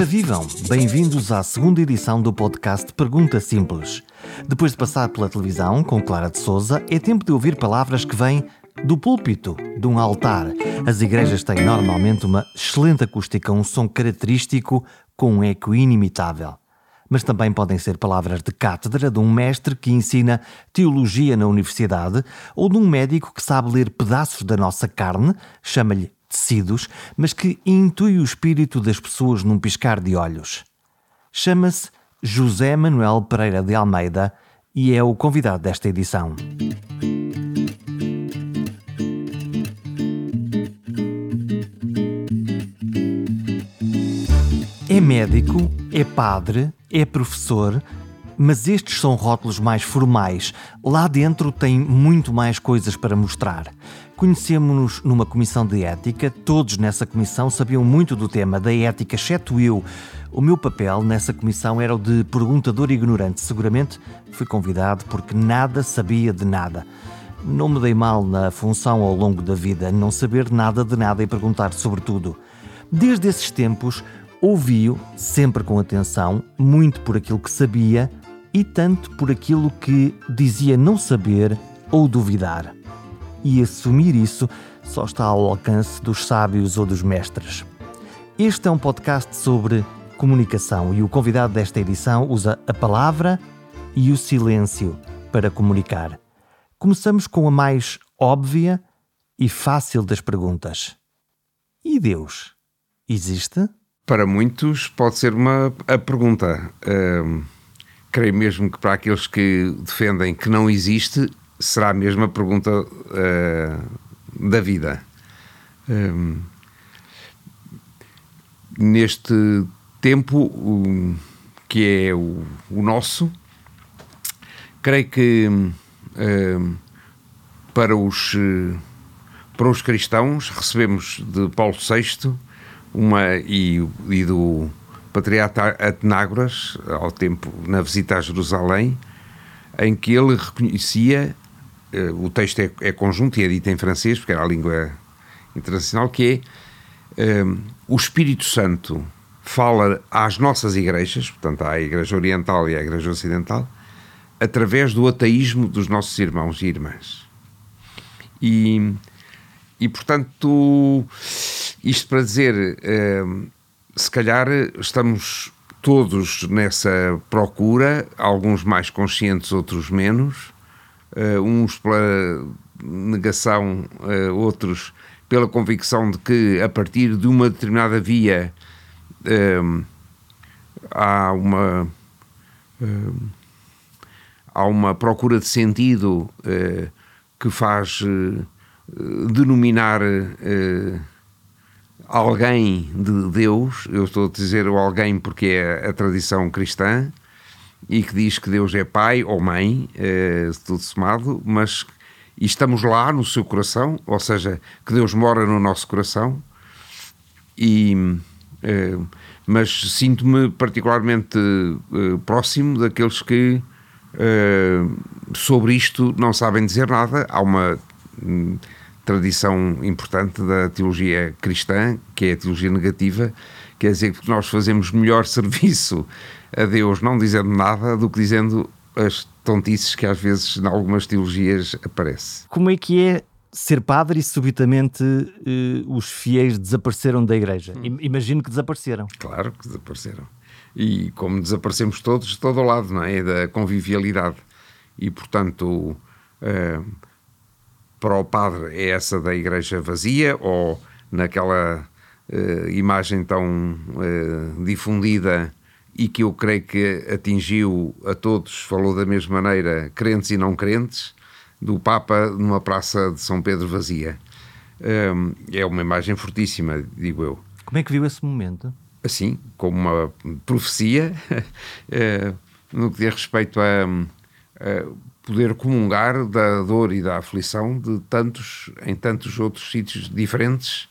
Ora vivam, bem-vindos à segunda edição do podcast Pergunta Simples. Depois de passar pela televisão com Clara de Souza, é tempo de ouvir palavras que vêm do púlpito, de um altar. As igrejas têm normalmente uma excelente acústica, um som característico com um eco inimitável. Mas também podem ser palavras de cátedra de um mestre que ensina teologia na universidade ou de um médico que sabe ler pedaços da nossa carne, chama-lhe tecidos, mas que intui o espírito das pessoas num piscar de olhos. Chama-se José Manuel Pereira de Almeida e é o convidado desta edição. É médico, é padre, é professor, mas estes são rótulos mais formais. Lá dentro tem muito mais coisas para mostrar. Conhecemos-nos numa comissão de ética, todos nessa comissão sabiam muito do tema da ética, exceto eu. O meu papel nessa comissão era o de perguntador ignorante. Seguramente fui convidado porque nada sabia de nada. Não me dei mal na função ao longo da vida, não saber nada de nada e perguntar sobre tudo. Desde esses tempos, ouvi-o, sempre com atenção, muito por aquilo que sabia e tanto por aquilo que dizia não saber ou duvidar e assumir isso só está ao alcance dos sábios ou dos mestres. Este é um podcast sobre comunicação e o convidado desta edição usa a palavra e o silêncio para comunicar. Começamos com a mais óbvia e fácil das perguntas: E Deus? Existe? Para muitos pode ser uma a pergunta. Creio mesmo que para aqueles que defendem que não existe, será a mesma pergunta uh, da vida. Um, neste tempo um, que é o, o, nosso, creio que um, para, os, para os cristãos recebemos de Paulo VI uma, e, e do patriarca Atenágoras, ao tempo na visita a Jerusalém, em que ele reconhecia o texto é, é, conjunto e é dito em francês, porque era a língua internacional, que é uh, o Espírito Santo fala às nossas igrejas, portanto à Igreja Oriental e à Igreja Ocidental, através do ateísmo dos nossos irmãos e irmãs. E, e portanto, isto para dizer, uh, se calhar estamos todos nessa procura, alguns mais conscientes, outros menos, uh, uns pela negação, uh, outros pela convicção de que a partir de uma determinada via uh, há uma há uma procura de sentido que faz denominar alguém de Deus, eu estou a dizer o alguém porque é a tradição cristã, e que diz que Deus é pai ou mãe, é, tudo somado, mas e estamos lá no seu coração, ou seja, que Deus mora no nosso coração, e, é, mas sinto-me particularmente é, próximo daqueles que sobre isto não sabem dizer nada. Há uma hum, tradição importante da teologia cristã, que é a teologia negativa, quer dizer que nós fazemos melhor serviço a Deus não dizendo nada do que dizendo as tontices que às vezes em algumas teologias aparece. Como é que é ser padre e subitamente uh, os fiéis desapareceram da igreja? Hum. Imagino que desapareceram. Claro que desapareceram. E como desaparecemos todos, de todo o lado, não é? Da convivialidade. E portanto, uh, para o padre é essa da igreja vazia ou naquela uh, imagem tão difundida e que eu creio que atingiu a todos, falou da mesma maneira, crentes e não crentes, do Papa numa praça de São Pedro vazia. Um, é uma imagem fortíssima, digo eu. Como é que viu esse momento? Assim, como uma profecia, uh, no que diz respeito a, a, poder comungar da dor e da aflição de tantos, em tantos outros sítios diferentes,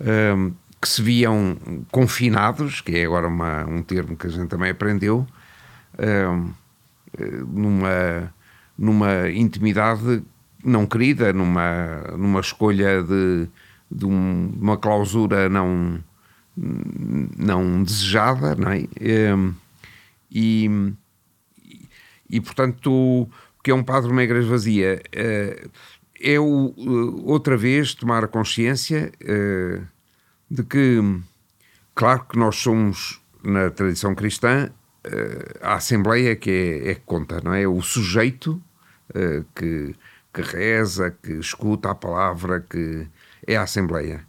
um, que se viam confinados, que é agora uma, um termo que a gente também aprendeu, uh, numa, numa intimidade não querida, numa, numa escolha de, de um, uma clausura não, não desejada, não é? E, e portanto, o que é um padre numa igreja vazia é o, outra vez tomar consciência de que, claro que nós somos, na tradição cristã, a Assembleia que é, é que conta, não é? O sujeito que, que reza, que escuta a palavra, que é a Assembleia.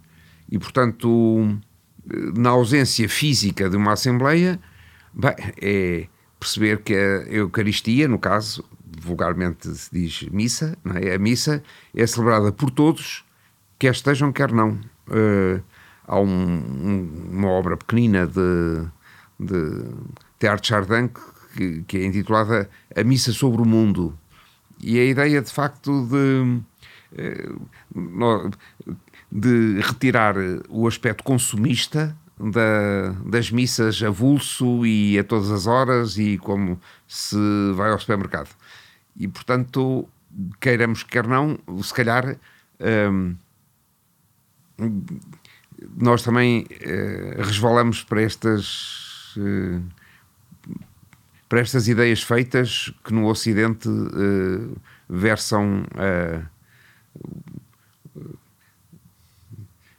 E, portanto, na ausência física de uma Assembleia, bem, é perceber que a Eucaristia, no caso, vulgarmente se diz missa, é? a missa é celebrada por todos, quer estejam, quer não. Uh, há um, um, uma obra pequenina de, de Teatro Chardin que, que, é intitulada A Missa sobre o Mundo. E a ideia, de facto, de, eh, de retirar o aspecto consumista da, das missas a vulso e a todas as horas e como se vai ao supermercado. E, portanto, queiramos quer não, se calhar hum, nós também uh, resvalamos para estas uh, para estas ideias feitas que no Ocidente uh, versam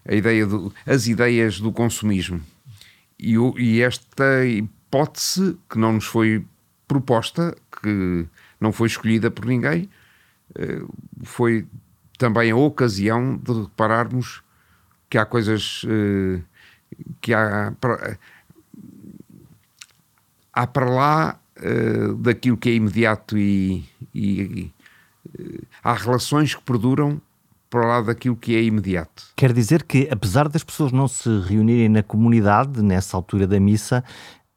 a ideia do, as ideias do consumismo. E, e, esta hipótese que não nos foi proposta, que não foi escolhida por ninguém, foi também a ocasião de repararmos que há coisas eh, que há para, há para lá eh, daquilo que é imediato e, e há relações que perduram para lá daquilo que é imediato. Quer dizer que, apesar das pessoas não se reunirem na comunidade, nessa altura da missa,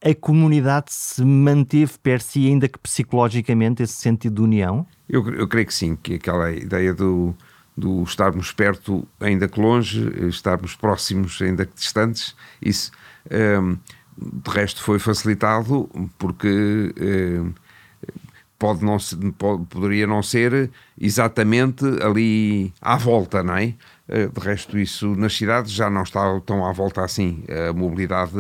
a comunidade se manteve per si, ainda que psicologicamente, esse sentido de união? Eu, eu creio que sim, que aquela ideia do, do estarmos perto, ainda que longe, estarmos próximos, ainda que distantes, isso um, de resto foi facilitado porque. Um, pode não, pode, poderia não ser exatamente ali à volta, não é? Eh, de resto, isso nas cidades já não está tão à volta assim. A mobilidade.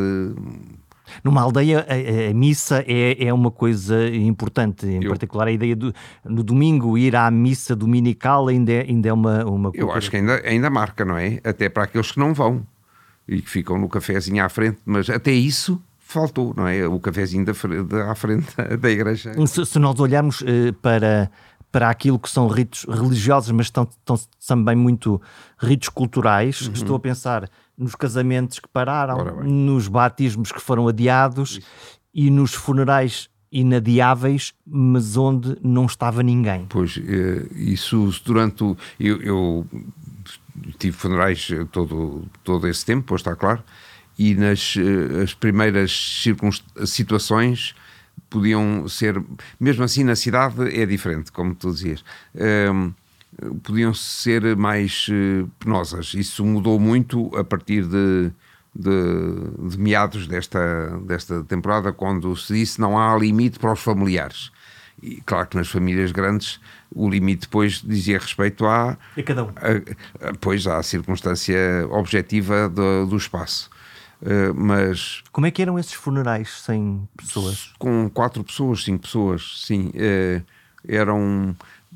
Numa aldeia, a, a missa é, é uma coisa importante, em eu, particular a ideia do no domingo ir à missa dominical ainda é, ainda é uma, uma Eu acho que ainda, ainda marca, não é? Até para aqueles que não vão e que ficam no cafezinho à frente, mas até isso faltou, não é? O cafezinho da, da, à frente da igreja. Se, se nós olharmos uh, para, para aquilo que são ritos religiosos, mas estão, estão também muito ritos culturais, uhum. estou a pensar nos casamentos que pararam, nos batismos que foram adiados Isso. e nos funerais inadiáveis, mas onde não estava ninguém. Pois, eh, isso durante o. Eu, eu tive funerais todo, todo esse tempo, pois está claro, e nas eh, as primeiras situações podiam ser, mesmo assim na cidade é diferente, como tu dizias, um, ehm, podiam ser mais uh, penosas. Isso mudou muito a partir de, de, de, meados desta, desta temporada, quando se disse não há limite para os familiares. E claro que nas famílias grandes o limite depois dizia respeito à. A cada um. A, a, pois à circunstância objetiva do, do espaço. Uh, mas como é que eram esses funerais sem pessoas? Com quatro pessoas, cinco pessoas, sim. Uh, eram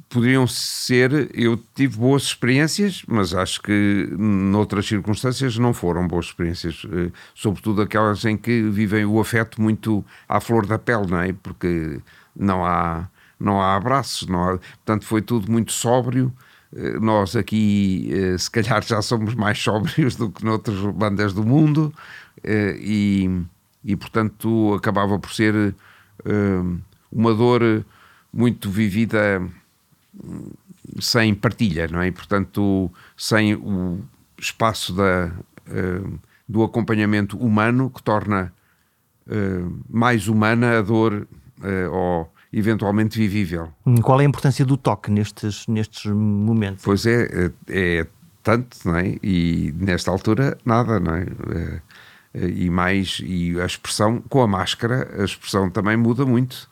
poderiam ser. Eu tive boas experiências, mas acho que noutras circunstâncias não foram boas experiências, uh, sobretudo aquelas em que vivem o afeto muito à flor da pele, não é? Porque não há não há abraços, não há, portanto foi tudo muito sóbrio. Nós aqui, se calhar, já somos mais sóbrios do que noutras bandas do mundo, eh, e, e portanto acabava por ser eh, uma dor muito vivida sem partilha, não é? E, portanto, sem o espaço da, eh, do acompanhamento humano que torna mais humana a dor ou eventualmente vivível. Qual é a importância do toque nestes, nestes momentos? Pois é, é, é tanto, não é? E nesta altura, nada, não é? e mais e a expressão com a máscara a expressão também muda muito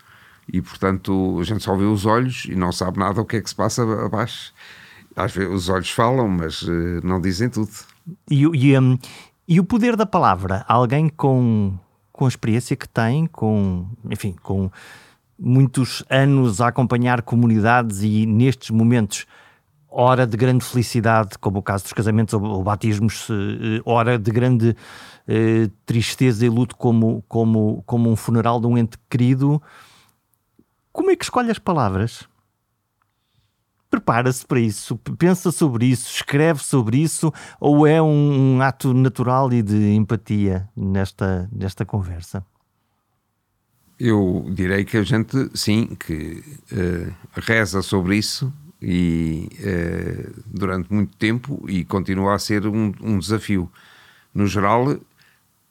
e portanto a gente só vê os olhos e não sabe nada o que é que se passa abaixo às vezes os olhos falam mas uh, não dizem tudo e, e um, E o poder da palavra, alguém com, com a experiência que tem, com, enfim, com muitos anos a acompanhar comunidades e nestes momentos hora de grande felicidade, como o caso dos casamentos ou, batismos, eh, hora de grande eh, tristeza e luto, como, como, como um funeral de um ente querido. Como é que escolhe as palavras? Prepara-se para isso, pensa sobre isso, escreve sobre isso, ou é um, ato natural e de empatia nesta, nesta conversa? Eu direi que a gente, sim, que uh, reza sobre isso e uh, durante muito tempo e continua a ser um, um, desafio. No geral,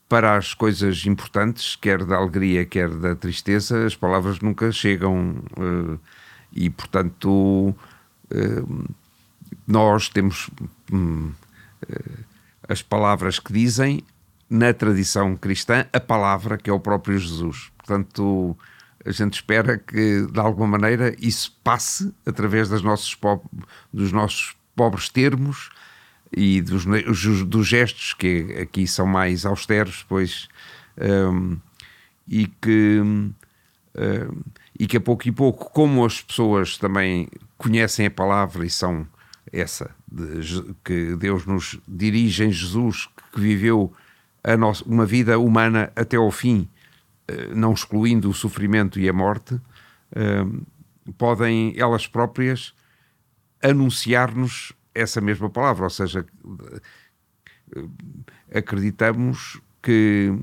para as coisas importantes, quer da alegria, quer da tristeza, as palavras nunca chegam uh, e, portanto, nós temos hum, as palavras que dizem na tradição cristã a palavra que é o próprio Jesus. Portanto, a gente espera que de alguma maneira isso passe através das nossos dos nossos pobres termos e dos, dos gestos que aqui são mais austeros, pois um, e que um, e que a pouco e pouco, como as pessoas também conhecem a palavra e são essa de, que Deus nos dirige em Jesus, que viveu nossa, uma vida humana até ao fim eh, não excluindo o sofrimento e a morte, eh, podem elas próprias anunciar-nos essa mesma palavra, ou seja, eh, acreditamos que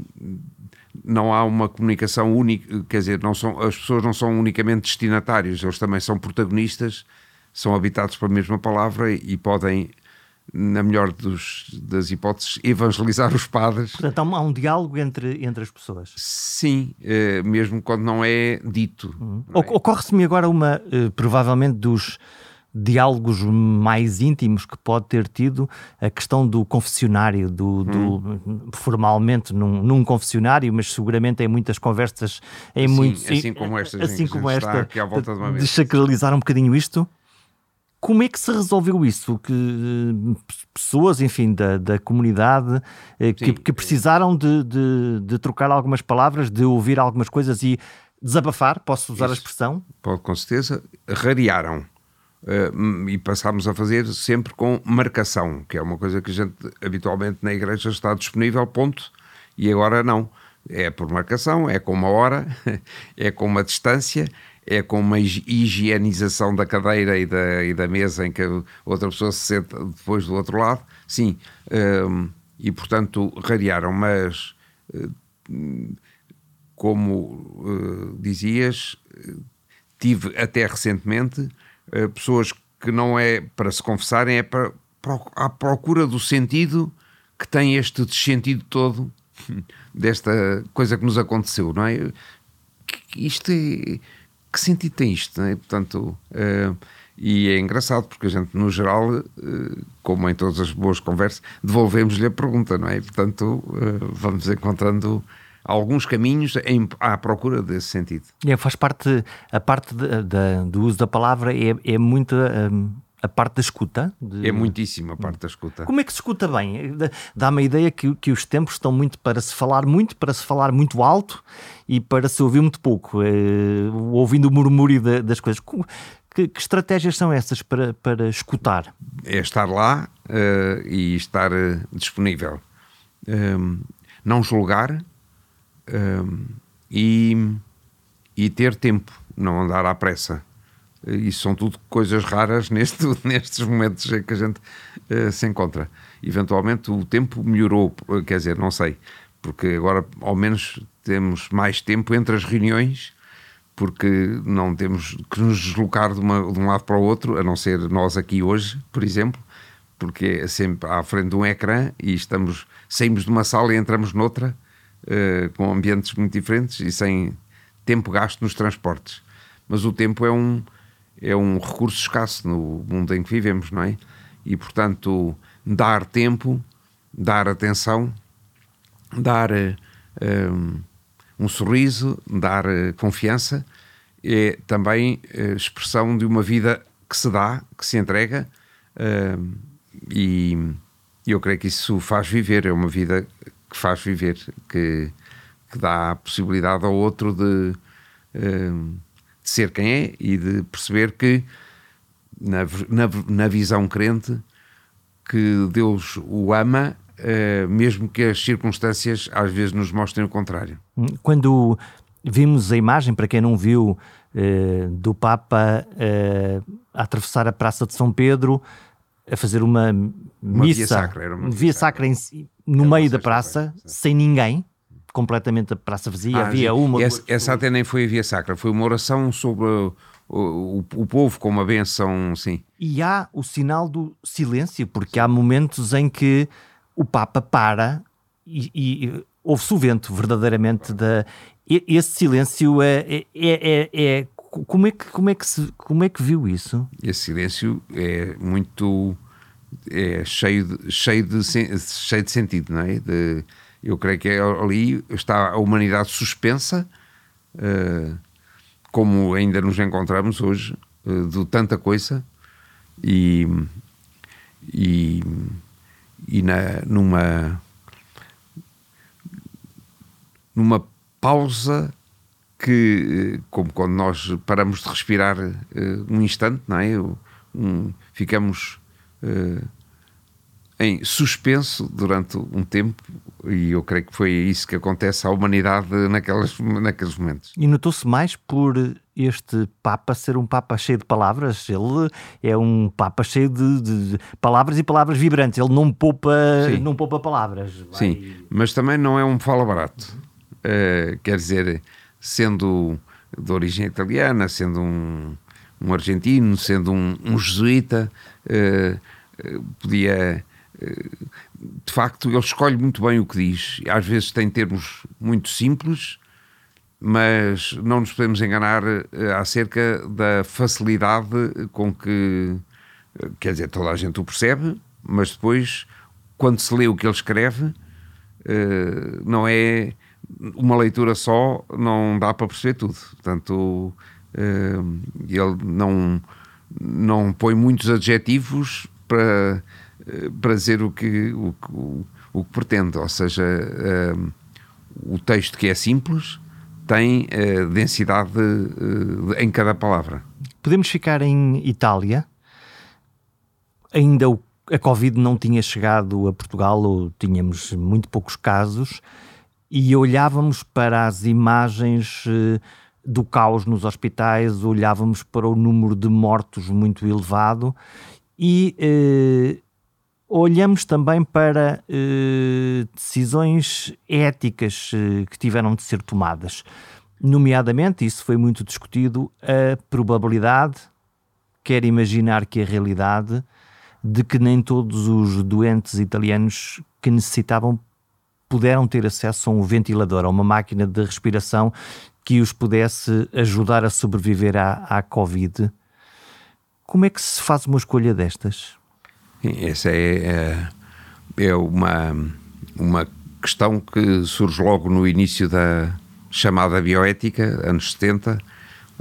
não há uma comunicação única, quer dizer, não são, as pessoas não são unicamente destinatários, eles também são protagonistas, são habitados pela mesma palavra e podem na melhor dos, das hipóteses, evangelizar os padres. Portanto, há um, diálogo entre, entre as pessoas. Sim, uh, mesmo quando não é dito. Uhum. É? Ocorre-se-me agora uma, uh, provavelmente, dos diálogos mais íntimos que pode ter tido a questão do confessionário, do, do hum. formalmente num, num, confessionário, mas seguramente em muitas conversas, em sim, muitos, assim como esta, assim como esta, aqui à volta de, uma de sacralizar um bocadinho isto. Como é que se resolveu isso? Que eh, pessoas, enfim, da, da comunidade eh, que, que, precisaram de, de, de, trocar algumas palavras, de ouvir algumas coisas e desabafar, posso usar isso. a expressão? Pode, com certeza. Rarearam. Uh, e passámos a fazer sempre com marcação, que é uma coisa que a gente habitualmente na igreja está disponível, ponto. E agora não. É por marcação, é com uma hora, é com uma distância é com uma higienização da cadeira e da, e da mesa em que outra pessoa se senta depois do outro lado, sim, um, e portanto rarearam, mas uh, como uh, dizias, tive até recentemente pessoas que não é para se confessarem, é para, para, à procura do sentido que tem este sentido todo desta coisa que nos aconteceu, não é? Isto é que sentido tem isto? Né? Portanto, uh, e é engraçado porque a gente, no geral, uh, como em todas as boas conversas, devolvemos-lhe a pergunta, não é? Portanto, uh, vamos encontrando alguns caminhos em, à procura desse sentido. É, faz parte, a parte de, de, do uso da palavra é, é muito. Um a parte da escuta? De... É muitíssimo a parte da escuta. Como é que se escuta bem? Dá-me a ideia que, que os tempos estão muito para se falar muito, para se falar muito alto e para se ouvir muito pouco, é, ouvindo o murmúrio das coisas. Que, que, estratégias são essas para, para escutar? É estar lá uh, e estar uh, disponível. Um, não julgar um, e, e ter tempo, não andar à pressa. Isso são tudo coisas raras neste, nestes momentos em que a gente uh, se encontra. Eventualmente o tempo melhorou, quer dizer, não sei, porque agora ao menos temos mais tempo entre as reuniões, porque não temos que nos deslocar de, uma, de um lado para o outro, a não ser nós aqui hoje, por exemplo, porque é sempre à frente de um ecrã e estamos, saímos de uma sala e entramos noutra, uh, com ambientes muito diferentes e sem tempo gasto nos transportes. Mas o tempo é um é um recurso escasso no mundo em que vivemos, não é? E, portanto, dar tempo, dar atenção, dar um, eh, um sorriso, dar eh, confiança, é também eh, expressão de uma vida que se dá, que se entrega E eu creio que isso faz viver, é uma vida que faz viver, que, que dá a possibilidade ao outro de, uh, de ser quem é e de perceber que, na, na, na visão crente, que Deus o ama, uh, mesmo que as circunstâncias às vezes nos mostrem o contrário. Quando vimos a imagem, para quem não viu, uh, do Papa a atravessar a Praça de São Pedro, a fazer uma, uma missa, via sacra, uma via, via sacra, em, no meio da praça, sem ninguém, completamente a praça vazia, ah, havia uma... Essa, essa até nem foi a via sacra, foi uma oração sobre o, o, o, povo com uma benção, sim. E há o sinal do silêncio, porque há momentos em que o Papa para e, e ouve-se o vento verdadeiramente da... Esse silêncio é, é, é, é como é que como é que se, como é que viu isso? Esse silêncio é muito é cheio de, cheio de cheio de sentido, não é? De, eu creio que é ali está a humanidade suspensa, uh, como ainda nos encontramos hoje, uh, de tanta coisa e e, e na, numa numa pausa que, como quando nós paramos de respirar uh, um instante, não é? Um, ficamos uh, em suspenso durante um tempo e eu creio que foi isso que acontece à humanidade naquelas, naqueles momentos. E notou-se mais por este Papa ser um Papa cheio de palavras. Ele é um Papa cheio de, de palavras e palavras vibrantes. Ele não poupa, não poupa palavras. Vai... Sim, mas também não é um fala barato. Uh, quer dizer, sendo de origem italiana, sendo um, um argentino, sendo um, um jesuíta, uh, podia. Uh, de facto, ele escolhe muito bem o que diz. Às vezes tem termos muito simples, mas não nos podemos enganar acerca da facilidade com que. Quer dizer, toda a gente o percebe, mas depois, quando se lê o que ele escreve, não é uma leitura só não dá para perceber tudo. Portanto, eh, ele não, não põe muitos adjetivos para, eh, para dizer o que, o, o, o que pretende. Ou seja, eh, o texto que é simples tem densidade em cada palavra. Podemos ficar em Itália. Ainda a Covid não tinha chegado a Portugal, ou tínhamos muito poucos casos e olhávamos para as imagens eh, do caos nos hospitais, olhávamos para o número de mortos muito elevado e eh, olhamos também para eh, decisões éticas eh, que tiveram de ser tomadas. Nomeadamente, isso foi muito discutido, a probabilidade, quer imaginar que a realidade, de que nem todos os doentes italianos que necessitavam puderam ter acesso a um ventilador, a uma máquina de respiração que os pudesse ajudar a sobreviver à, à Covid. Como é que se faz uma escolha destas? Essa é, é, é uma, uma questão que surge logo no início da chamada bioética, anos 70, uh,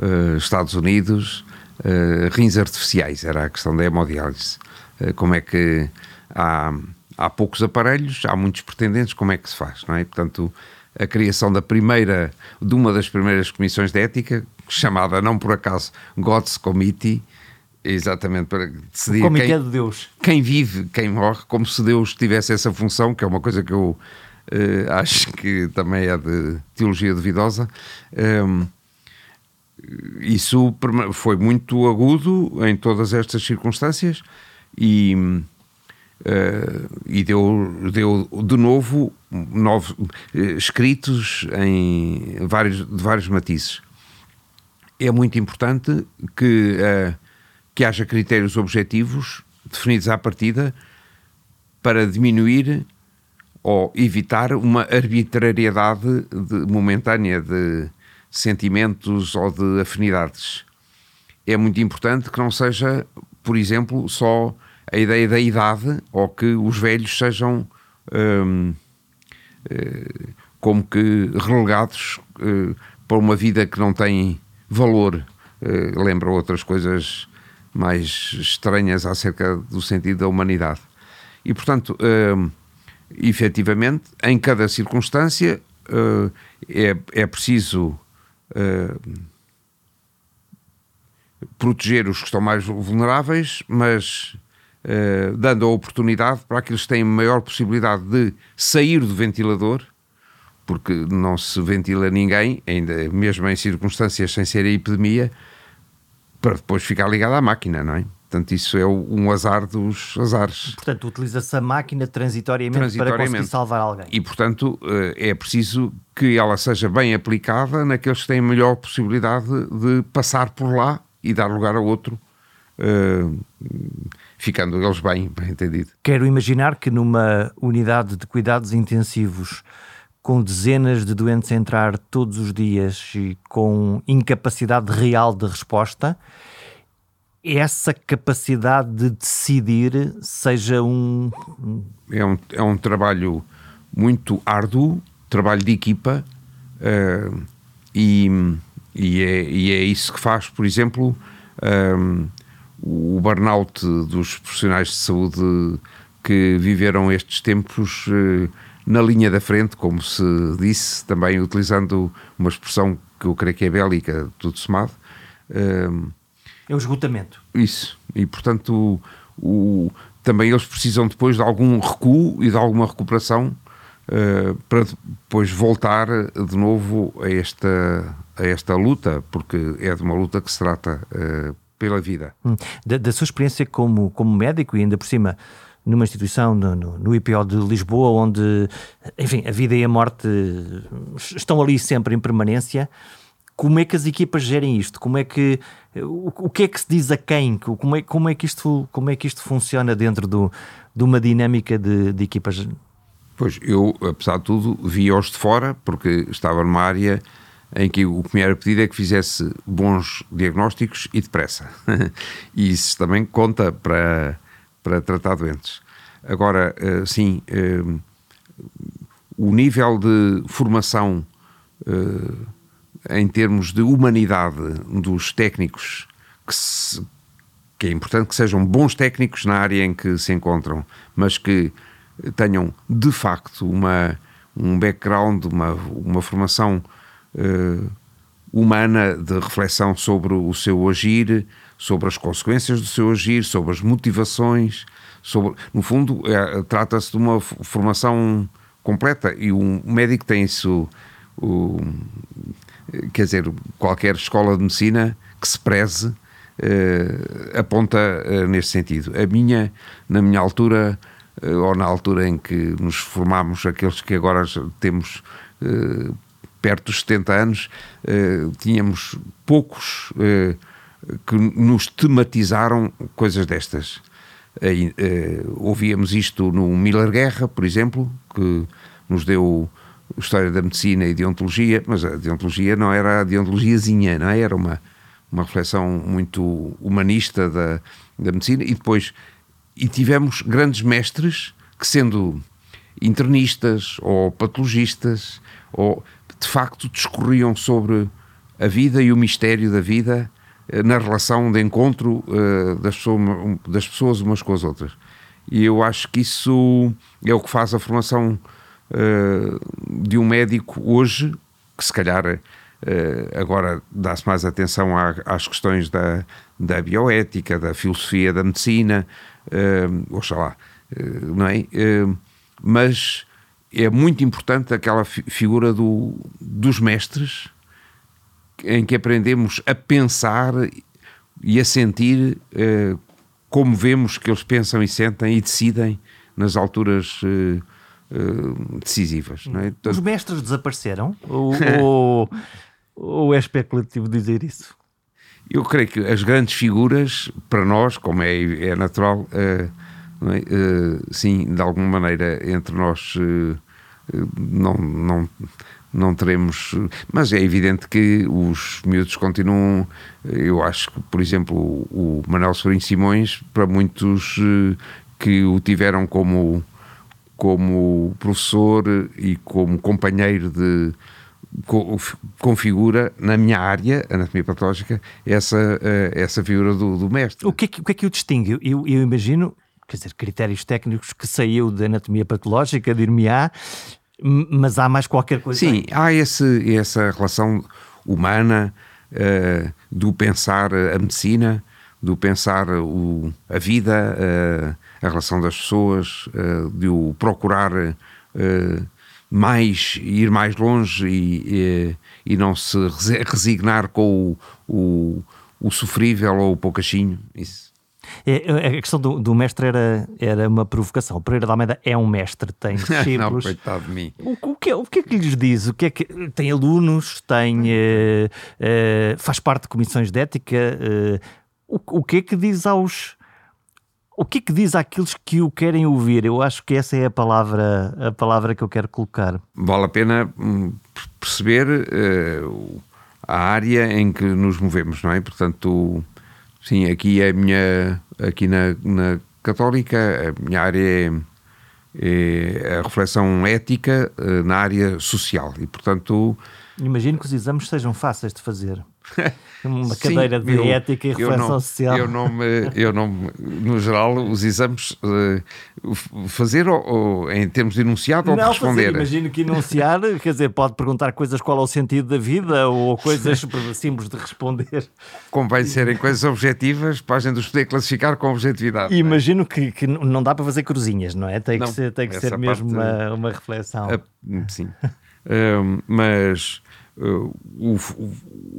eh, Estados Unidos, uh, rins artificiais, era a questão da hemodiálise. Uh, como é que há há poucos aparelhos, há muitos pretendentes, como é que se faz, não é? Portanto, a criação da primeira, de uma das primeiras comissões de ética, chamada não por acaso God's Committee, exatamente para decidir o Comitê quem, de Deus. quem vive, quem morre, como se Deus tivesse essa função, que é uma coisa que eu uh, acho que também é de teologia duvidosa. Um, isso foi muito agudo em todas estas circunstâncias e Uh, e deu, deu de novo novos, uh, escritos em vários, de vários matizes. É muito importante que, uh, que haja critérios objetivos definidos à partida para diminuir ou evitar uma arbitrariedade de, momentânea de sentimentos ou de afinidades. É muito importante que não seja, por exemplo, só a ideia da idade ou que os velhos sejam hum, eh, como que relegados uh, para uma vida que não tem valor. Uh, lembra outras coisas mais estranhas acerca do sentido da humanidade. E, portanto, uh, efetivamente, em cada circunstância, é, é preciso proteger os que estão mais vulneráveis, mas uh, dando a oportunidade para aqueles que têm maior possibilidade de sair do ventilador, porque não se ventila ninguém, ainda mesmo em circunstâncias sem ser a epidemia, para depois ficar ligado à máquina, não é? Portanto, isso é um azar dos azares. Portanto, utiliza-se a máquina transitoriamente, transitoriamente, para conseguir salvar alguém. E, portanto, eh, é preciso que ela seja bem aplicada naqueles que têm melhor possibilidade de passar por lá e dar lugar a outro, eh, ficando eles bem, bem entendido. Quero imaginar que numa unidade de cuidados intensivos com dezenas de doentes a entrar todos os dias e com incapacidade real de resposta, essa capacidade de decidir seja um. É um, é um trabalho muito árduo, trabalho de equipa, uh, e, e, é, e é isso que faz, por exemplo, um, eh, o burnout dos profissionais de saúde que viveram estes tempos uh, na linha da frente, como se disse, também utilizando uma expressão que eu creio que é bélica, tudo somado. Um, é o esgotamento. Isso. E, portanto, o, o, também eles precisam depois de algum recuo e de alguma recuperação uh, para depois voltar de novo a esta, a esta luta, porque é de uma luta que se trata uh, pela vida. Hum. Da, da, sua experiência como, como médico e ainda por cima numa instituição no, no, no, IPO de Lisboa, onde, enfim, a vida e a morte estão ali sempre em permanência. Como é que as equipas gerem isto? Como é que o, o que é que se diz a quem? Como é, como é que isto como é que isto funciona dentro do, de uma dinâmica de, de equipas? Pois eu, apesar de tudo, vi-os de fora porque estava numa área em que o era pedido é que fizesse bons diagnósticos e depressa. e isso também conta para para tratar doentes. Agora, eh, sim, eh, o nível de formação eh, em termos de humanidade dos técnicos, que, se, que, é importante que sejam bons técnicos na área em que se encontram, mas que tenham de facto uma, um background, uma, uma formação humana de reflexão sobre o seu agir, sobre as consequências do seu agir, sobre as motivações, sobre, no fundo, é, trata-se de uma formação completa e um médico tem isso, o, quer dizer, qualquer escola de medicina que se preze eh, aponta eh, neste sentido. A minha, na minha altura, ou na altura em que nos formámos, aqueles que agora temos perto dos 70 anos, tínhamos poucos que nos tematizaram coisas destas. Uh, ouvíamos isto no Miller Guerra, por exemplo, que nos deu história da medicina e deontologia, mas a deontologia não era a deontologiazinha, não é? Era uma, uma reflexão muito humanista da, da medicina e depois e tivemos grandes mestres que sendo internistas ou patologistas ou de facto discorriam sobre a vida e o mistério da vida eh, na relação de encontro uh, das, pessoas, umas com as outras. E eu acho que isso é o que faz a formação uh, de um médico hoje, que se calhar agora dá-se mais atenção às questões da, da bioética, da filosofia da medicina, uh, oxalá, não é? mas é muito importante aquela figura do, dos mestres em que aprendemos a pensar e a sentir uh, como vemos que eles pensam e sentem e decidem nas alturas uh, uh, decisivas. É? Os mestres desapareceram? ou, ou, ou é especulativo dizer isso? Eu creio que as grandes figuras, para nós, como é, é natural, é? Sim, de alguma maneira, entre nós não, não, não teremos. Mas é evidente que os miúdos continuam. Eu acho que, por exemplo, o Manuel Sobrinho Simões, para muitos eh, que o tiveram como, como professor e como companheiro de. configura na minha área, anatomia patológica, essa, eh, essa figura do, do mestre. O que, é que, o que é que o distingue? Eu, eu imagino quer dizer, critérios técnicos que saiu da anatomia patológica, dir-me-á, mas há mais qualquer coisa. Sim, há esse, essa relação humana uh, do pensar a medicina, do pensar o, a vida, uh, a relação das pessoas, uh, de o procurar mais, ir mais longe e, e, e, não se resignar com o, o, o sofrível ou o poucachinho. Isso. É, é, a questão do, do, mestre era, era uma provocação. O Pereira da Almeida é um mestre, tem discípulos. não, coitado de mim. O, o, que, é, o que é que lhes diz? O que é que, tem alunos, tem, uh, uh, faz parte de comissões de ética. Uh, o, o que é que diz aos. O que é que diz àqueles que o querem ouvir? Eu acho que essa é a palavra, a palavra que eu quero colocar. Vale a pena hum, perceber a área em que nos movemos, não é? Portanto, sim, aqui é a minha, aqui na, na Católica, a minha área é, é a reflexão ética eh, na área social e, portanto... Imagino que os exames sejam fáceis de fazer. Uma cadeira Sim, de eu, ética e reflexão não, social. Eu não, me, eu não no geral, os exames uh, fazer ou, ou, em termos de enunciado ou de responder. Fazer, imagino que enunciar, quer dizer, pode perguntar coisas qual é o sentido da vida ou coisas simples de responder. Convém serem coisas objetivas para a gente os poder classificar com objetividade. É? Imagino é? que, que não dá para fazer cruzinhas, não é? Tem não, que ser, tem que ser mesmo uma, uma reflexão. sim. Uh, mas o, o,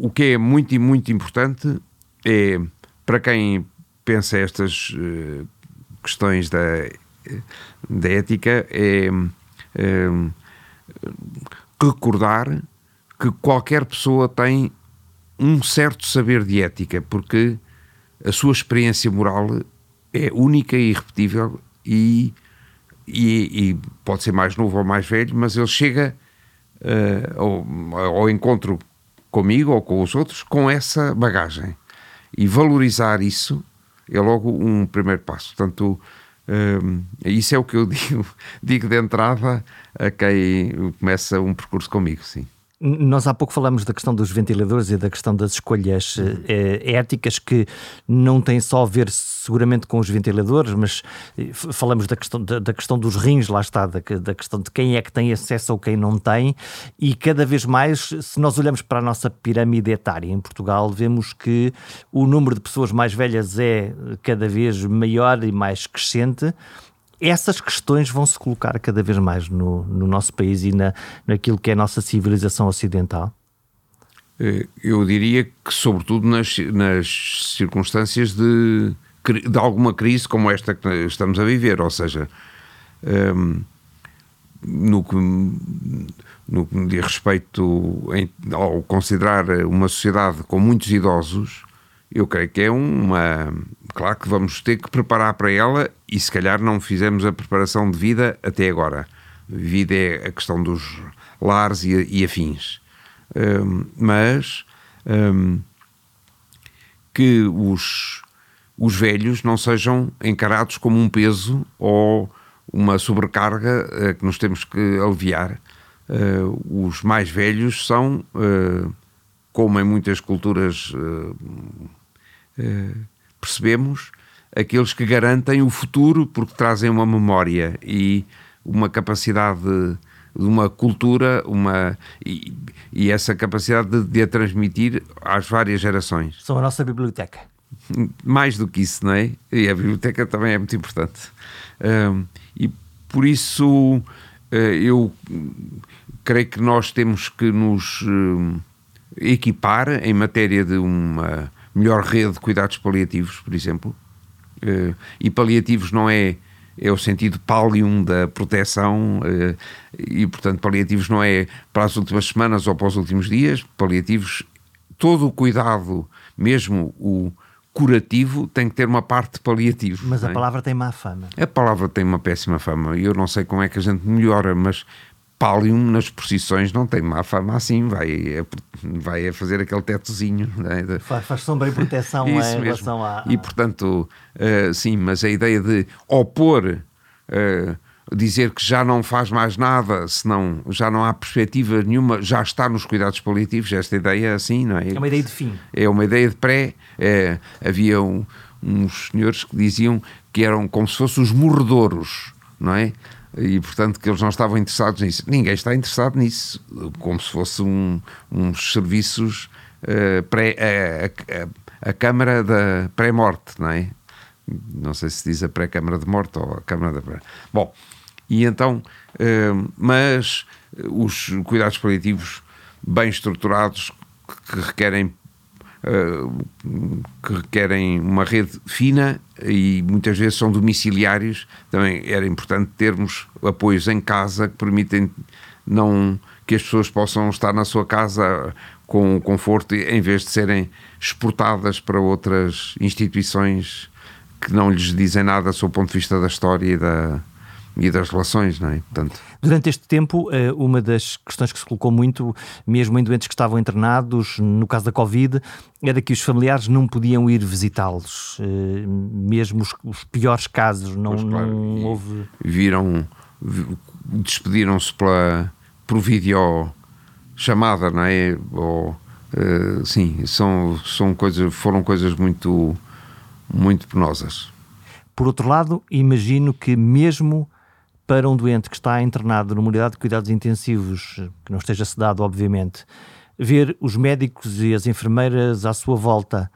o que é muito e muito importante é, para quem pensa estas uh, questões da, da ética, é uh, recordar que qualquer pessoa tem um certo saber de ética, porque a sua experiência moral é única e irrepetível e, e, e pode ser mais novo ou mais velho, mas ele chega ao, ao encontro comigo ou com os outros com essa bagagem. E valorizar isso é logo um primeiro passo. Portanto, eh, isso é o que eu digo, digo de entrada a quem começa um percurso comigo, sim. Nós há pouco falamos da questão dos ventiladores e da questão das escolhas eh, éticas que não têm só a ver seguramente com os ventiladores, mas eh, falamos da questão, da, da, questão dos rins, lá está, da, da questão de quem é que tem acesso ou quem não tem, e cada vez mais, se nós olhamos para a nossa pirâmide etária em Portugal, vemos que o número de pessoas mais velhas é cada vez maior e mais crescente essas questões vão se colocar cada vez mais no, no nosso país e na, naquilo que é a nossa civilização ocidental? Eh, eu diria que, sobretudo, nas, nas circunstâncias de, de alguma crise como esta que estamos a viver, ou seja, um, ehm, no, que, no diz respeito em, ao considerar uma sociedade com muitos idosos, eu creio que é uma. Claro que vamos ter que preparar para ela e se calhar não fizemos a preparação de vida até agora. Vida é a questão dos lares e, e afins. Um, mas um, que os, os velhos não sejam encarados como um peso ou uma sobrecarga uh, que nos temos que aliviar. Uh, os mais velhos são, uh, como em muitas culturas percebemos aqueles que garantem o futuro porque trazem uma memória e uma capacidade de, uma cultura uma, e, e essa capacidade de, de, a transmitir às várias gerações. São a nossa biblioteca. Mais do que isso, não é? E a biblioteca também é muito importante. Um, e por isso uh, eu creio que nós temos que nos uh, equipar em matéria de uma melhor rede de cuidados paliativos, por exemplo. Uh, e paliativos não é, é o sentido palium da proteção, uh, e portanto, paliativos não é para as últimas semanas ou para os últimos dias, paliativos, todo o cuidado, mesmo o curativo, tem que ter uma parte paliativa. Mas a é? palavra tem má fama. A palavra tem uma péssima fama, e eu não sei como é que a gente melhora, mas Pallium nas procissões não tem má fama assim, vai, vai a fazer aquele tetozinho. Né? Faz, faz sombra e proteção Isso em relação à. E portanto, uh, sim, mas a ideia de opor uh, dizer que já não faz mais nada, senão já não há perspectiva nenhuma, já está nos cuidados paliativos, esta ideia assim, não é? É uma ideia de fim. É uma ideia de pré. É, havia um, uns senhores que diziam que eram como se fossem os morredouros, não é? E portanto que eles não estavam interessados nisso. Ninguém está interessado nisso, como se fosse um, uns serviços uh, pré, a, a, a Câmara da pré-morte, não é? Não sei se diz a pré-Câmara de Morte ou a Câmara da pré. Bom, e então, uh, mas os cuidados paliativos bem estruturados que requerem que requerem uma rede fina e muitas vezes são domiciliários. Também era importante termos apoios em casa que permitem não que as pessoas possam estar na sua casa com conforto em vez de serem exportadas para outras instituições que não lhes dizem nada sob o ponto de vista da história e da, e das relações, não é? Portanto... Durante este tempo, eh, uma das questões que se colocou muito, mesmo em doentes que estavam internados, no caso da Covid, era que os familiares não podiam ir visitá-los, eh, mesmo os, os, piores casos, não, pois, claro. não houve... Viram, despediram-se por vídeo chamada, não é? Ou, uh, sim, são, são coisas, foram coisas muito, muito penosas. Por outro lado, imagino que mesmo para um doente que está internado numa unidade de cuidados intensivos, que não esteja sedado, obviamente, ver os médicos e as enfermeiras à sua volta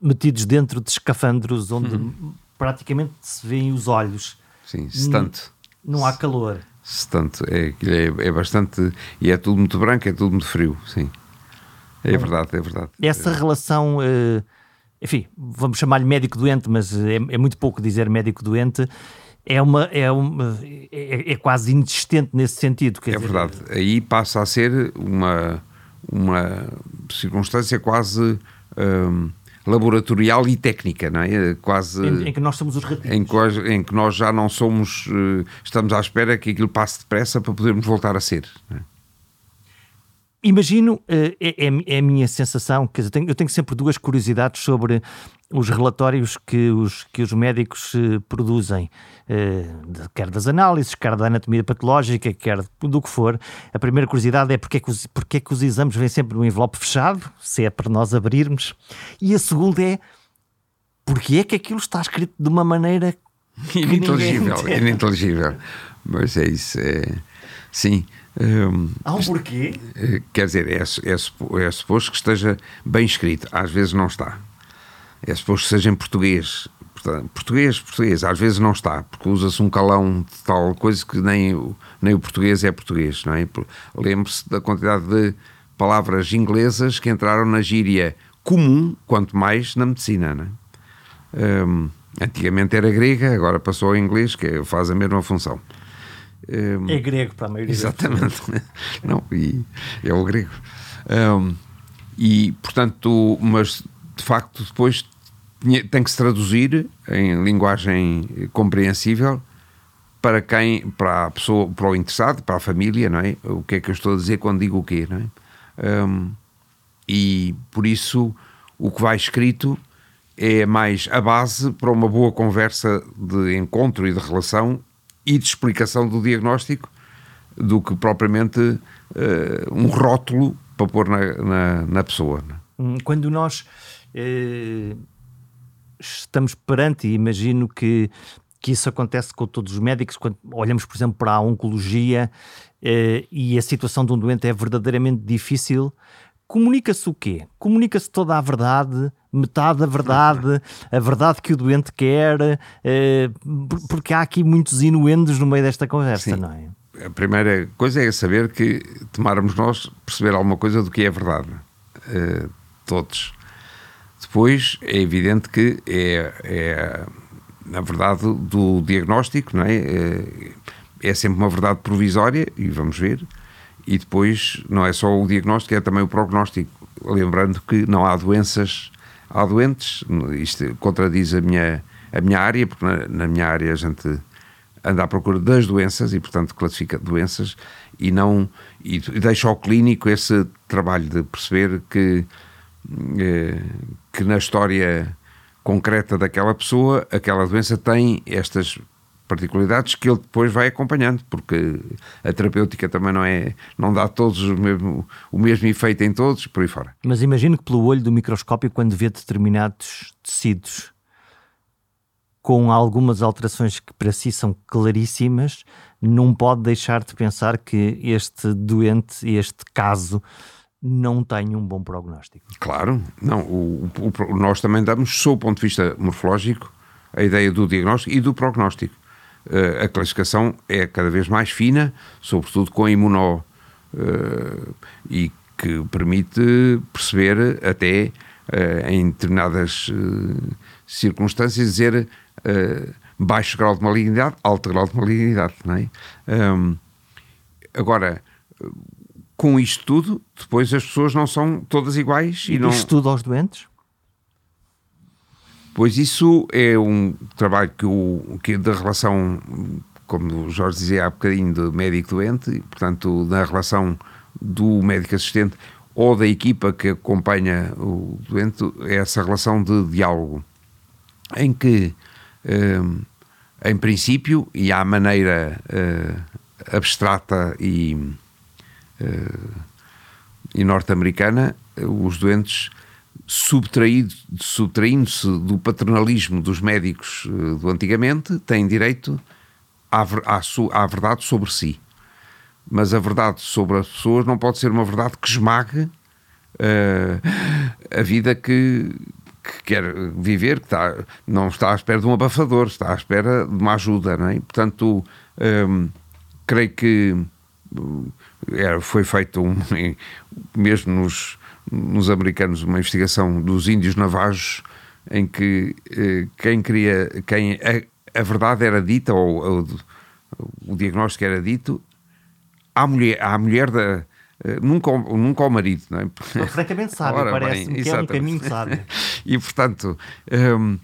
metidos dentro de escafandros onde hum. praticamente se veem os olhos. Sim, se tanto. Não há calor. Se tanto. É, é, é bastante. E é tudo muito branco, é tudo muito frio, sim. É verdade, é verdade. Essa relação. Uh, enfim, vamos chamar-lhe médico-doente, mas é, é, muito pouco dizer médico-doente é, uma, é, uma, é, é quase inexistente nesse sentido. é dizer, verdade. Aí passa a ser uma, uma circunstância quase hum, laboratorial e técnica, não é? Quase, em, em que nós somos os ratinhos. Em, em, que nós já não somos, uh, estamos à espera que aquilo passe depressa para podermos voltar a ser. É? Imagino, eh, é, é, é, a minha sensação, que eu tenho, eu tenho sempre duas curiosidades sobre os relatórios que os, que os médicos eh, produzem, eh, quer das análises, quer da anatomia patológica, quer do que for. A primeira curiosidade é porque é que os, porque é que os exames vêm sempre num envelope fechado, se é para nós abrirmos. E a segunda é porque é que aquilo está escrito de uma maneira ininteligível, ininteligível. Mas é isso, é... sim. Um, Há um porquê? Eh, quer dizer, é, é, é suposto que esteja bem escrito, às vezes não está. É suposto que seja em português. Portanto, português, português, às vezes não está, porque usa-se um calão de tal coisa que nem, o, nem o português é português, não é? Lembre-se da quantidade de palavras inglesas que entraram na gíria comum, quanto mais na medicina, não é? Antigamente era grega, agora passou ao inglês, que faz a mesma função. Um, é grego para a maioria Exatamente. Não, e é o grego. Um, e, portanto, mas de facto depois tem que se traduzir em linguagem compreensível para quem, para a pessoa, para o interessado, para a família, não é? O que é que eu estou a dizer quando digo o quê, não é? Um, e por isso o que vai escrito é mais a base para uma boa conversa de encontro e de relação e de explicação do diagnóstico do que propriamente uh, um rótulo para pôr na, na, na pessoa. É? Hum, quando nós uh, estamos perante, imagino que, que isso acontece com todos os médicos, quando olhamos, por exemplo, para a oncologia uh, e a situação de um doente é verdadeiramente difícil, comunica-se o quê? Comunica-se toda a verdade, metade da verdade, a verdade que o doente quer, eh, porque há aqui muitos inuendos no meio desta conversa, Sim. não é? A primeira coisa é saber que tomarmos nós perceber alguma coisa do que é verdade. Eh, todos. Depois é evidente que é, é na verdade do diagnóstico, não é? é? É sempre uma verdade provisória e vamos ver e depois não é só o diagnóstico, é também o prognóstico. Lembrando que não há doenças, há doentes, isto contradiz a minha, a minha área, porque na, na minha área a gente anda à procura das doenças e, portanto, classifica doenças e não e deixa ao clínico esse trabalho de perceber que, eh, que na história concreta daquela pessoa, aquela doença tem estas particularidades que ele depois vai acompanhando, porque a terapêutica também não é, não dá todos o mesmo, o mesmo efeito em todos, por aí fora. Mas imagino que pelo olho do microscópio, quando vê determinados tecidos com algumas alterações que para si são claríssimas, não pode deixar de pensar que este doente, este caso, não tem um bom prognóstico. Claro, não. O, o, nós também damos, sob o ponto de vista morfológico, a ideia do diagnóstico e do prognóstico. Uh, a classificação é cada vez mais fina, sobretudo com a imuno, uh, e que permite perceber até uh, em determinadas circunstâncias dizer baixo grau de malignidade, alto grau de malignidade, não é? Um, agora, com isto tudo, depois as pessoas não são todas iguais e, e não... Isto tudo aos doentes? Pois isso é um trabalho que, o, que da relação, como o Jorge dizia há bocadinho, de médico-doente, portanto, da relação do médico assistente ou da equipa que acompanha o doente, é essa relação de diálogo, em que um, em princípio, e à maneira uh, abstrata e, uh, e norte-americana, os doentes subtraindo-se do paternalismo dos médicos uh, do antigamente, têm direito à, à, à, verdade sobre si. Mas a verdade sobre as pessoas não pode ser uma verdade que esmague a vida que, que quer viver, que está, não está à espera de um abafador, está à espera de uma ajuda, não é? Portanto, hum, creio que é, foi feito um, mesmo nos, nos americanos uma investigação dos índios navajos em que eh, quem queria, quem a, a verdade era dita ou, ou, o diagnóstico era dito à mulher, à mulher da, eh, nunca, nunca ao marido, não é? Não, francamente sábio, parece-me que é um caminho sábio. e portanto, um,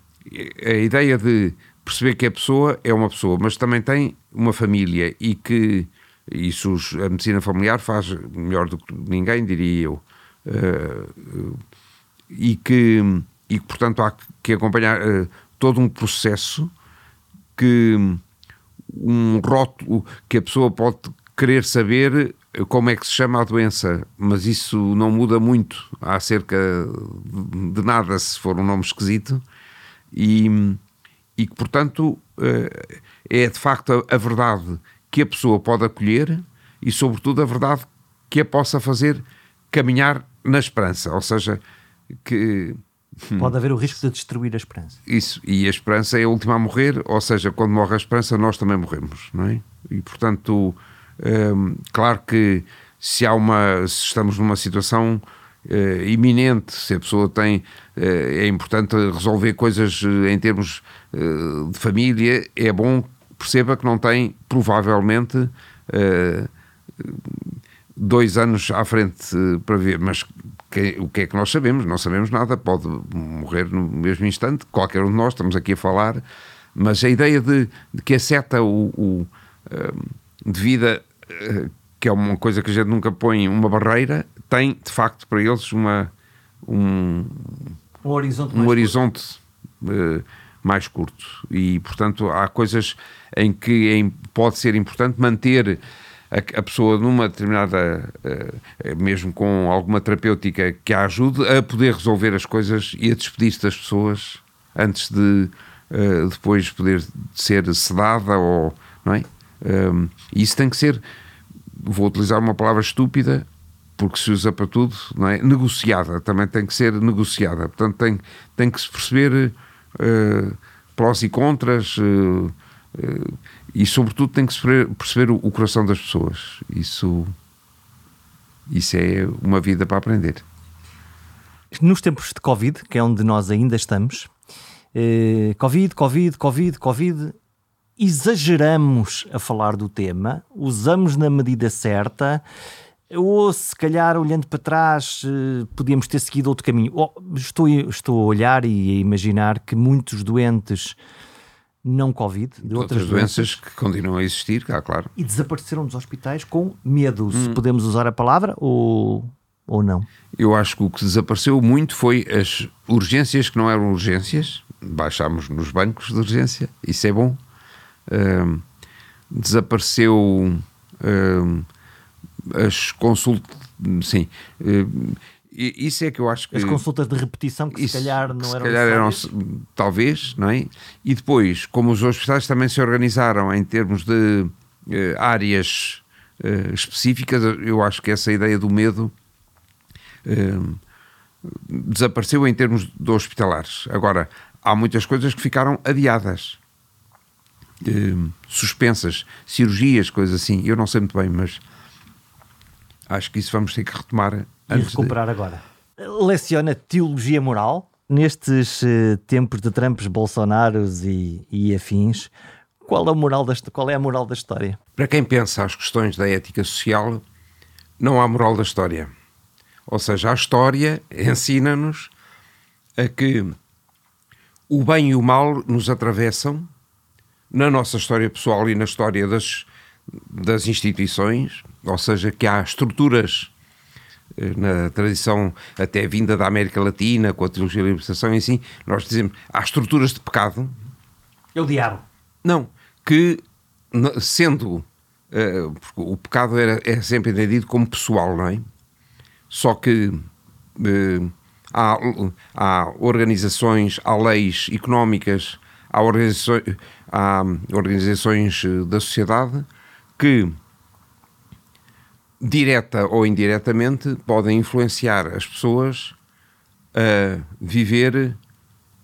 a ideia de perceber que a pessoa é uma pessoa, mas também tem uma família e que isso a medicina familiar faz melhor do que ninguém, diria eu. Uh, e que, e que, portanto, há que acompanhar uh, todo um processo que um rótulo que a pessoa pode querer saber como é que se chama a doença, mas isso não muda muito acerca de nada se for um nome esquisito, e, e que, portanto, eh, é de facto a, verdade que a pessoa pode acolher e, sobretudo, a verdade que a possa fazer caminhar na esperança, ou seja, que. Hum, pode haver o risco de destruir a esperança. Isso, e a esperança é a última a morrer, ou seja, quando morre a esperança, nós também morremos, não é? E portanto, um, claro que se há uma, se estamos numa situação uh, iminente, se a pessoa tem, uh, é importante resolver coisas uh, em termos de família, é bom perceba que não tem provavelmente dois anos à frente para ver, mas que, o que é que nós sabemos? Não sabemos nada, pode morrer no mesmo instante, qualquer um de nós, estamos aqui a falar, mas a ideia de, de que acerta o, o de vida, eh, que é uma coisa que a gente nunca põe uma barreira, tem de facto para eles uma, um, um horizonte, um mais, horizonte curto. Mais curto. E, portanto, há coisas em que é, pode ser importante manter a, a pessoa numa determinada, uh, mesmo com alguma terapêutica que a ajude a poder resolver as coisas e a despedir-se das pessoas antes de uh, depois poder ser sedada ou, não é? Um, isso tem que ser, vou utilizar uma palavra estúpida, porque se usa para tudo, não é? negociada, também tem que ser negociada. Portanto, tem, tem que se perceber uh, prós e contras uh, e, sobretudo, tem que perceber o, coração das pessoas. Isso, isso é uma vida para aprender. Nos tempos de Covid, que é onde nós ainda estamos, Covid, Covid, Covid, Covid, exageramos a falar do tema, usamos na medida certa, ou se calhar olhando para trás eh, podíamos ter seguido outro caminho. Oh, estou, estou a olhar e a imaginar que muitos doentes não Covid, de outras, outras doenças, doenças, que continuam a existir, cá, claro. E desapareceram dos hospitais com medo, hum. se podemos usar a palavra ou, ou não. Eu acho que o que desapareceu muito foi as urgências que não eram urgências, baixámos nos bancos de urgência, isso é bom uh, desapareceu as consultas. Sim. Isso é que eu acho que. As consultas de repetição que isso, se calhar não se eram. Calhar eram talvez, não é? E depois, como os hospitais também se organizaram em termos de áreas específicas, eu acho que essa ideia do medo desapareceu em termos de hospitalares. Agora, há muitas coisas que ficaram adiadas, uh, suspensas, cirurgias, coisas assim. Eu não sei muito bem, mas acho que isso vamos ter que retomar e recuperar de... agora. Leciona teologia moral nestes uh, tempos de Trumps, Bolsonaros e, e afins. Qual é, a moral da, qual é a moral da história? Para quem pensa as questões da ética social, não há moral da história ou seja, a história ensina-nos a que o bem e o mal nos atravessam na nossa história pessoal e na história das, das instituições, ou seja, que há estruturas eh, na tradição até vinda da América Latina, com a teologia da libertação e assim, nós dizemos, há estruturas de pecado. É o diabo. Não, que sendo, uh, o pecado era, é sempre entendido como pessoal, não é? Só que eh, há, há organizações, há leis económicas, há organizações, há organizações eh, da sociedade que direta ou indiretamente podem influenciar as pessoas a viver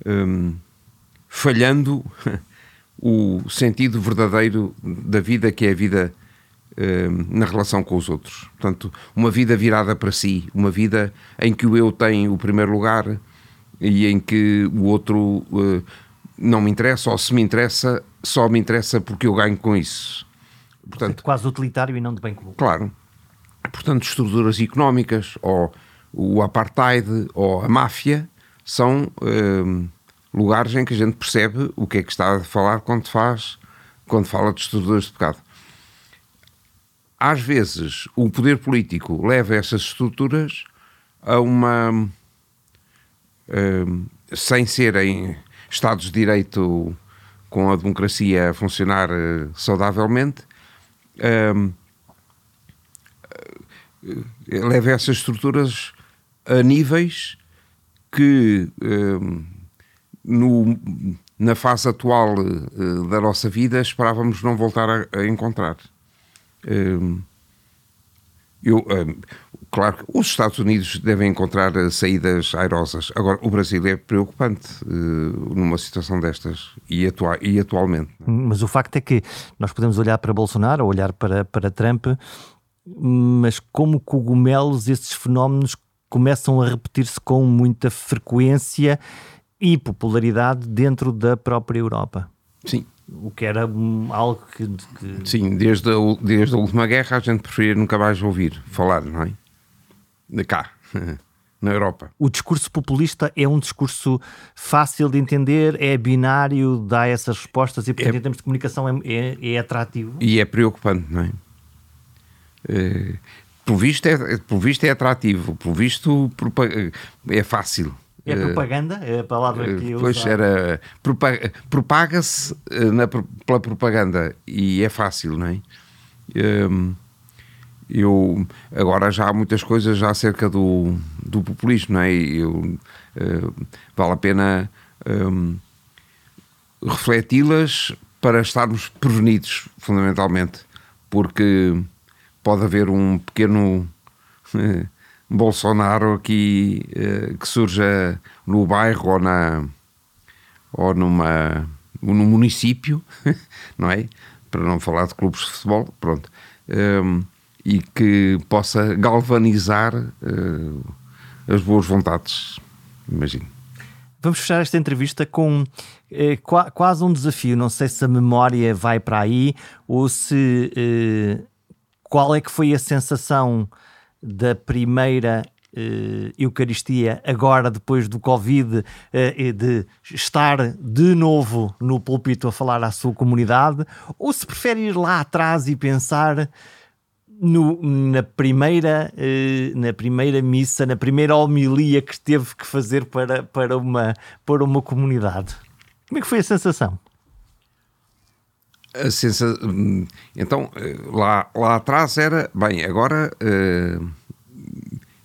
um, falhando o sentido verdadeiro da vida que é a vida Ehm, na relação com os outros. Portanto, uma vida virada para si, uma vida em que o eu tem o primeiro lugar e em que o outro uh, não me interessa, ou se me interessa, só me interessa porque eu ganho com isso. Portanto, é quase utilitário e não de bem comum. Claro. Portanto, estruturas económicas, ou o apartheid, ou a máfia, são uh, lugares em que a gente percebe o que é que está a falar quando faz, quando fala de estruturas de pecado às vezes o poder político leva essas estruturas a uma. Uh, sem serem Estados de Direito com a democracia a funcionar uh, saudavelmente, uh, leva essas estruturas a níveis que no, na fase atual da nossa vida esperávamos não voltar a, a encontrar. Hum, eu, hum, claro que os Estados Unidos devem encontrar eh, saídas airosas. Agora, o Brasil é preocupante uh, numa situação destas e, atua e atualmente. Mas o facto é que nós podemos olhar para Bolsonaro olhar para, para Trump, mas como cogumelos, esses fenómenos começam a repetir-se com muita frequência e popularidade dentro da própria Europa. Sim, o que era algo que, que, Sim, desde a, desde a última guerra a gente preferia nunca mais ouvir falar, não é? De cá, na Europa. O discurso populista é um discurso fácil de entender, é binário, dá essas respostas e, portanto, é, em termos de comunicação, é, é, é, atrativo. E é preocupante, não é? É por visto é, por visto é atrativo, por visto é fácil. É propaganda? É a palavra que eu Pois era. Propaga-se eh, pela propaganda e é fácil, não é? Um, eu agora já há muitas coisas já acerca do, do populismo, não é? Eu, vale a pena um, refleti-las para estarmos prevenidos, fundamentalmente, porque pode haver um pequeno Bolsonaro aqui uh, que surja no bairro ou, na, ou numa, no município, não é? Para não falar de clubes de futebol, pronto. Ehm, e que possa galvanizar uh, as boas vontades, imagino. Vamos fechar esta entrevista com eh, quase um desafio. Não sei se a memória vai para aí ou se eh, qual é que foi a sensação da primeira uh, Eucaristia, agora depois do Covid, uh, de estar de novo no púlpito a falar à sua comunidade, ou se prefere ir lá atrás e pensar no, na, primeira, uh, na primeira missa, na primeira homilia que teve que fazer para, para, uma, para uma comunidade. Como é que foi a sensação? A sensação. Então, lá, lá atrás era, bem, agora uh,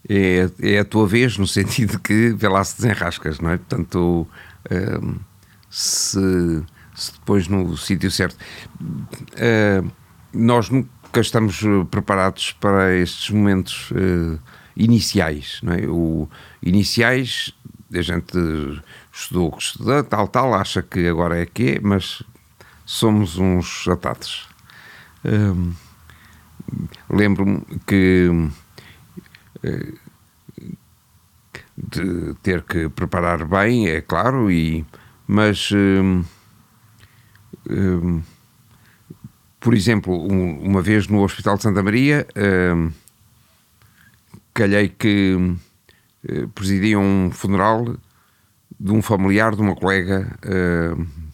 é, é a tua vez, no sentido que vê lá se desenrascas, não é? Portanto, uh, se, se, depois no sítio certo. Uh, nós nunca estamos preparados para estes momentos iniciais, não é? O, iniciais, a gente estudou o que estuda, tal, tal, acha que agora é que é, mas somos uns atados. Hum, Lembro-me que eh, de ter que preparar bem, é claro, e, mas hum, hum, por exemplo, um, uma vez no Hospital de Santa Maria, hum, calhei que uh, presidia um funeral de um familiar de uma colega uh,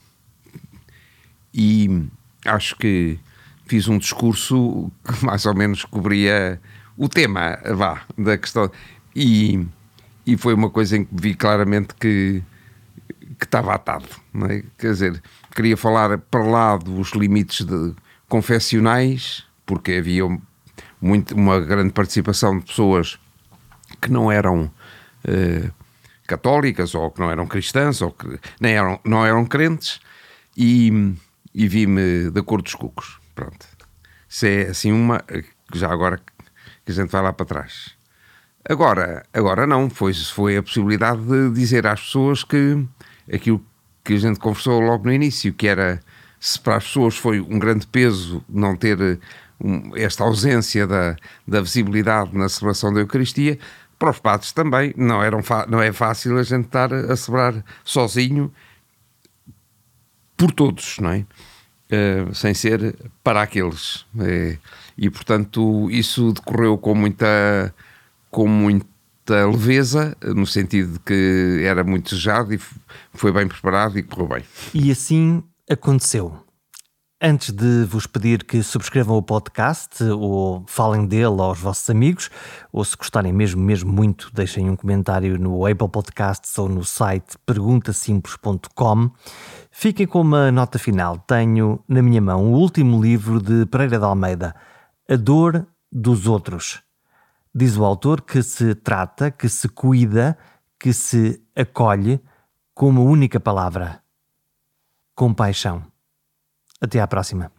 e acho que fiz um discurso que mais ou menos cobria o tema, vá, da questão. E, e foi uma coisa em que vi claramente que, que estava atado. É? Quer dizer, queria falar para lá dos limites de, confessionais, porque havia muito, uma grande participação de pessoas que não eram uh, católicas ou que não eram cristãs ou que nem eram, não eram crentes e e vi-me da cor dos cucos. Pronto. Isso é assim uma já agora que a gente vai lá para trás. Agora, agora não, foi, foi a possibilidade de dizer às pessoas que aquilo que a gente conversou logo no início, que era se para as pessoas foi um grande peso não ter um, esta ausência da, da visibilidade na celebração da Eucaristia, para os padres também não, eram não é fácil a gente estar a celebrar sozinho por todos, não é? Uh, sem ser para aqueles. É, e portanto, isso decorreu com muita, com muita leveza, no sentido de que era muito desejado e foi bem preparado e correu bem. E assim aconteceu. Antes de vos pedir que subscrevam o podcast ou falem dele aos vossos amigos, ou se gostarem mesmo, mesmo muito, deixem um comentário no Apple Podcasts ou no site perguntasimples.com. Fiquem com uma nota final. Tenho na minha mão o último livro de Pereira de Almeida, A Dor dos Outros. Diz o autor que se trata, que se cuida, que se acolhe com uma única palavra: compaixão. Até à próxima.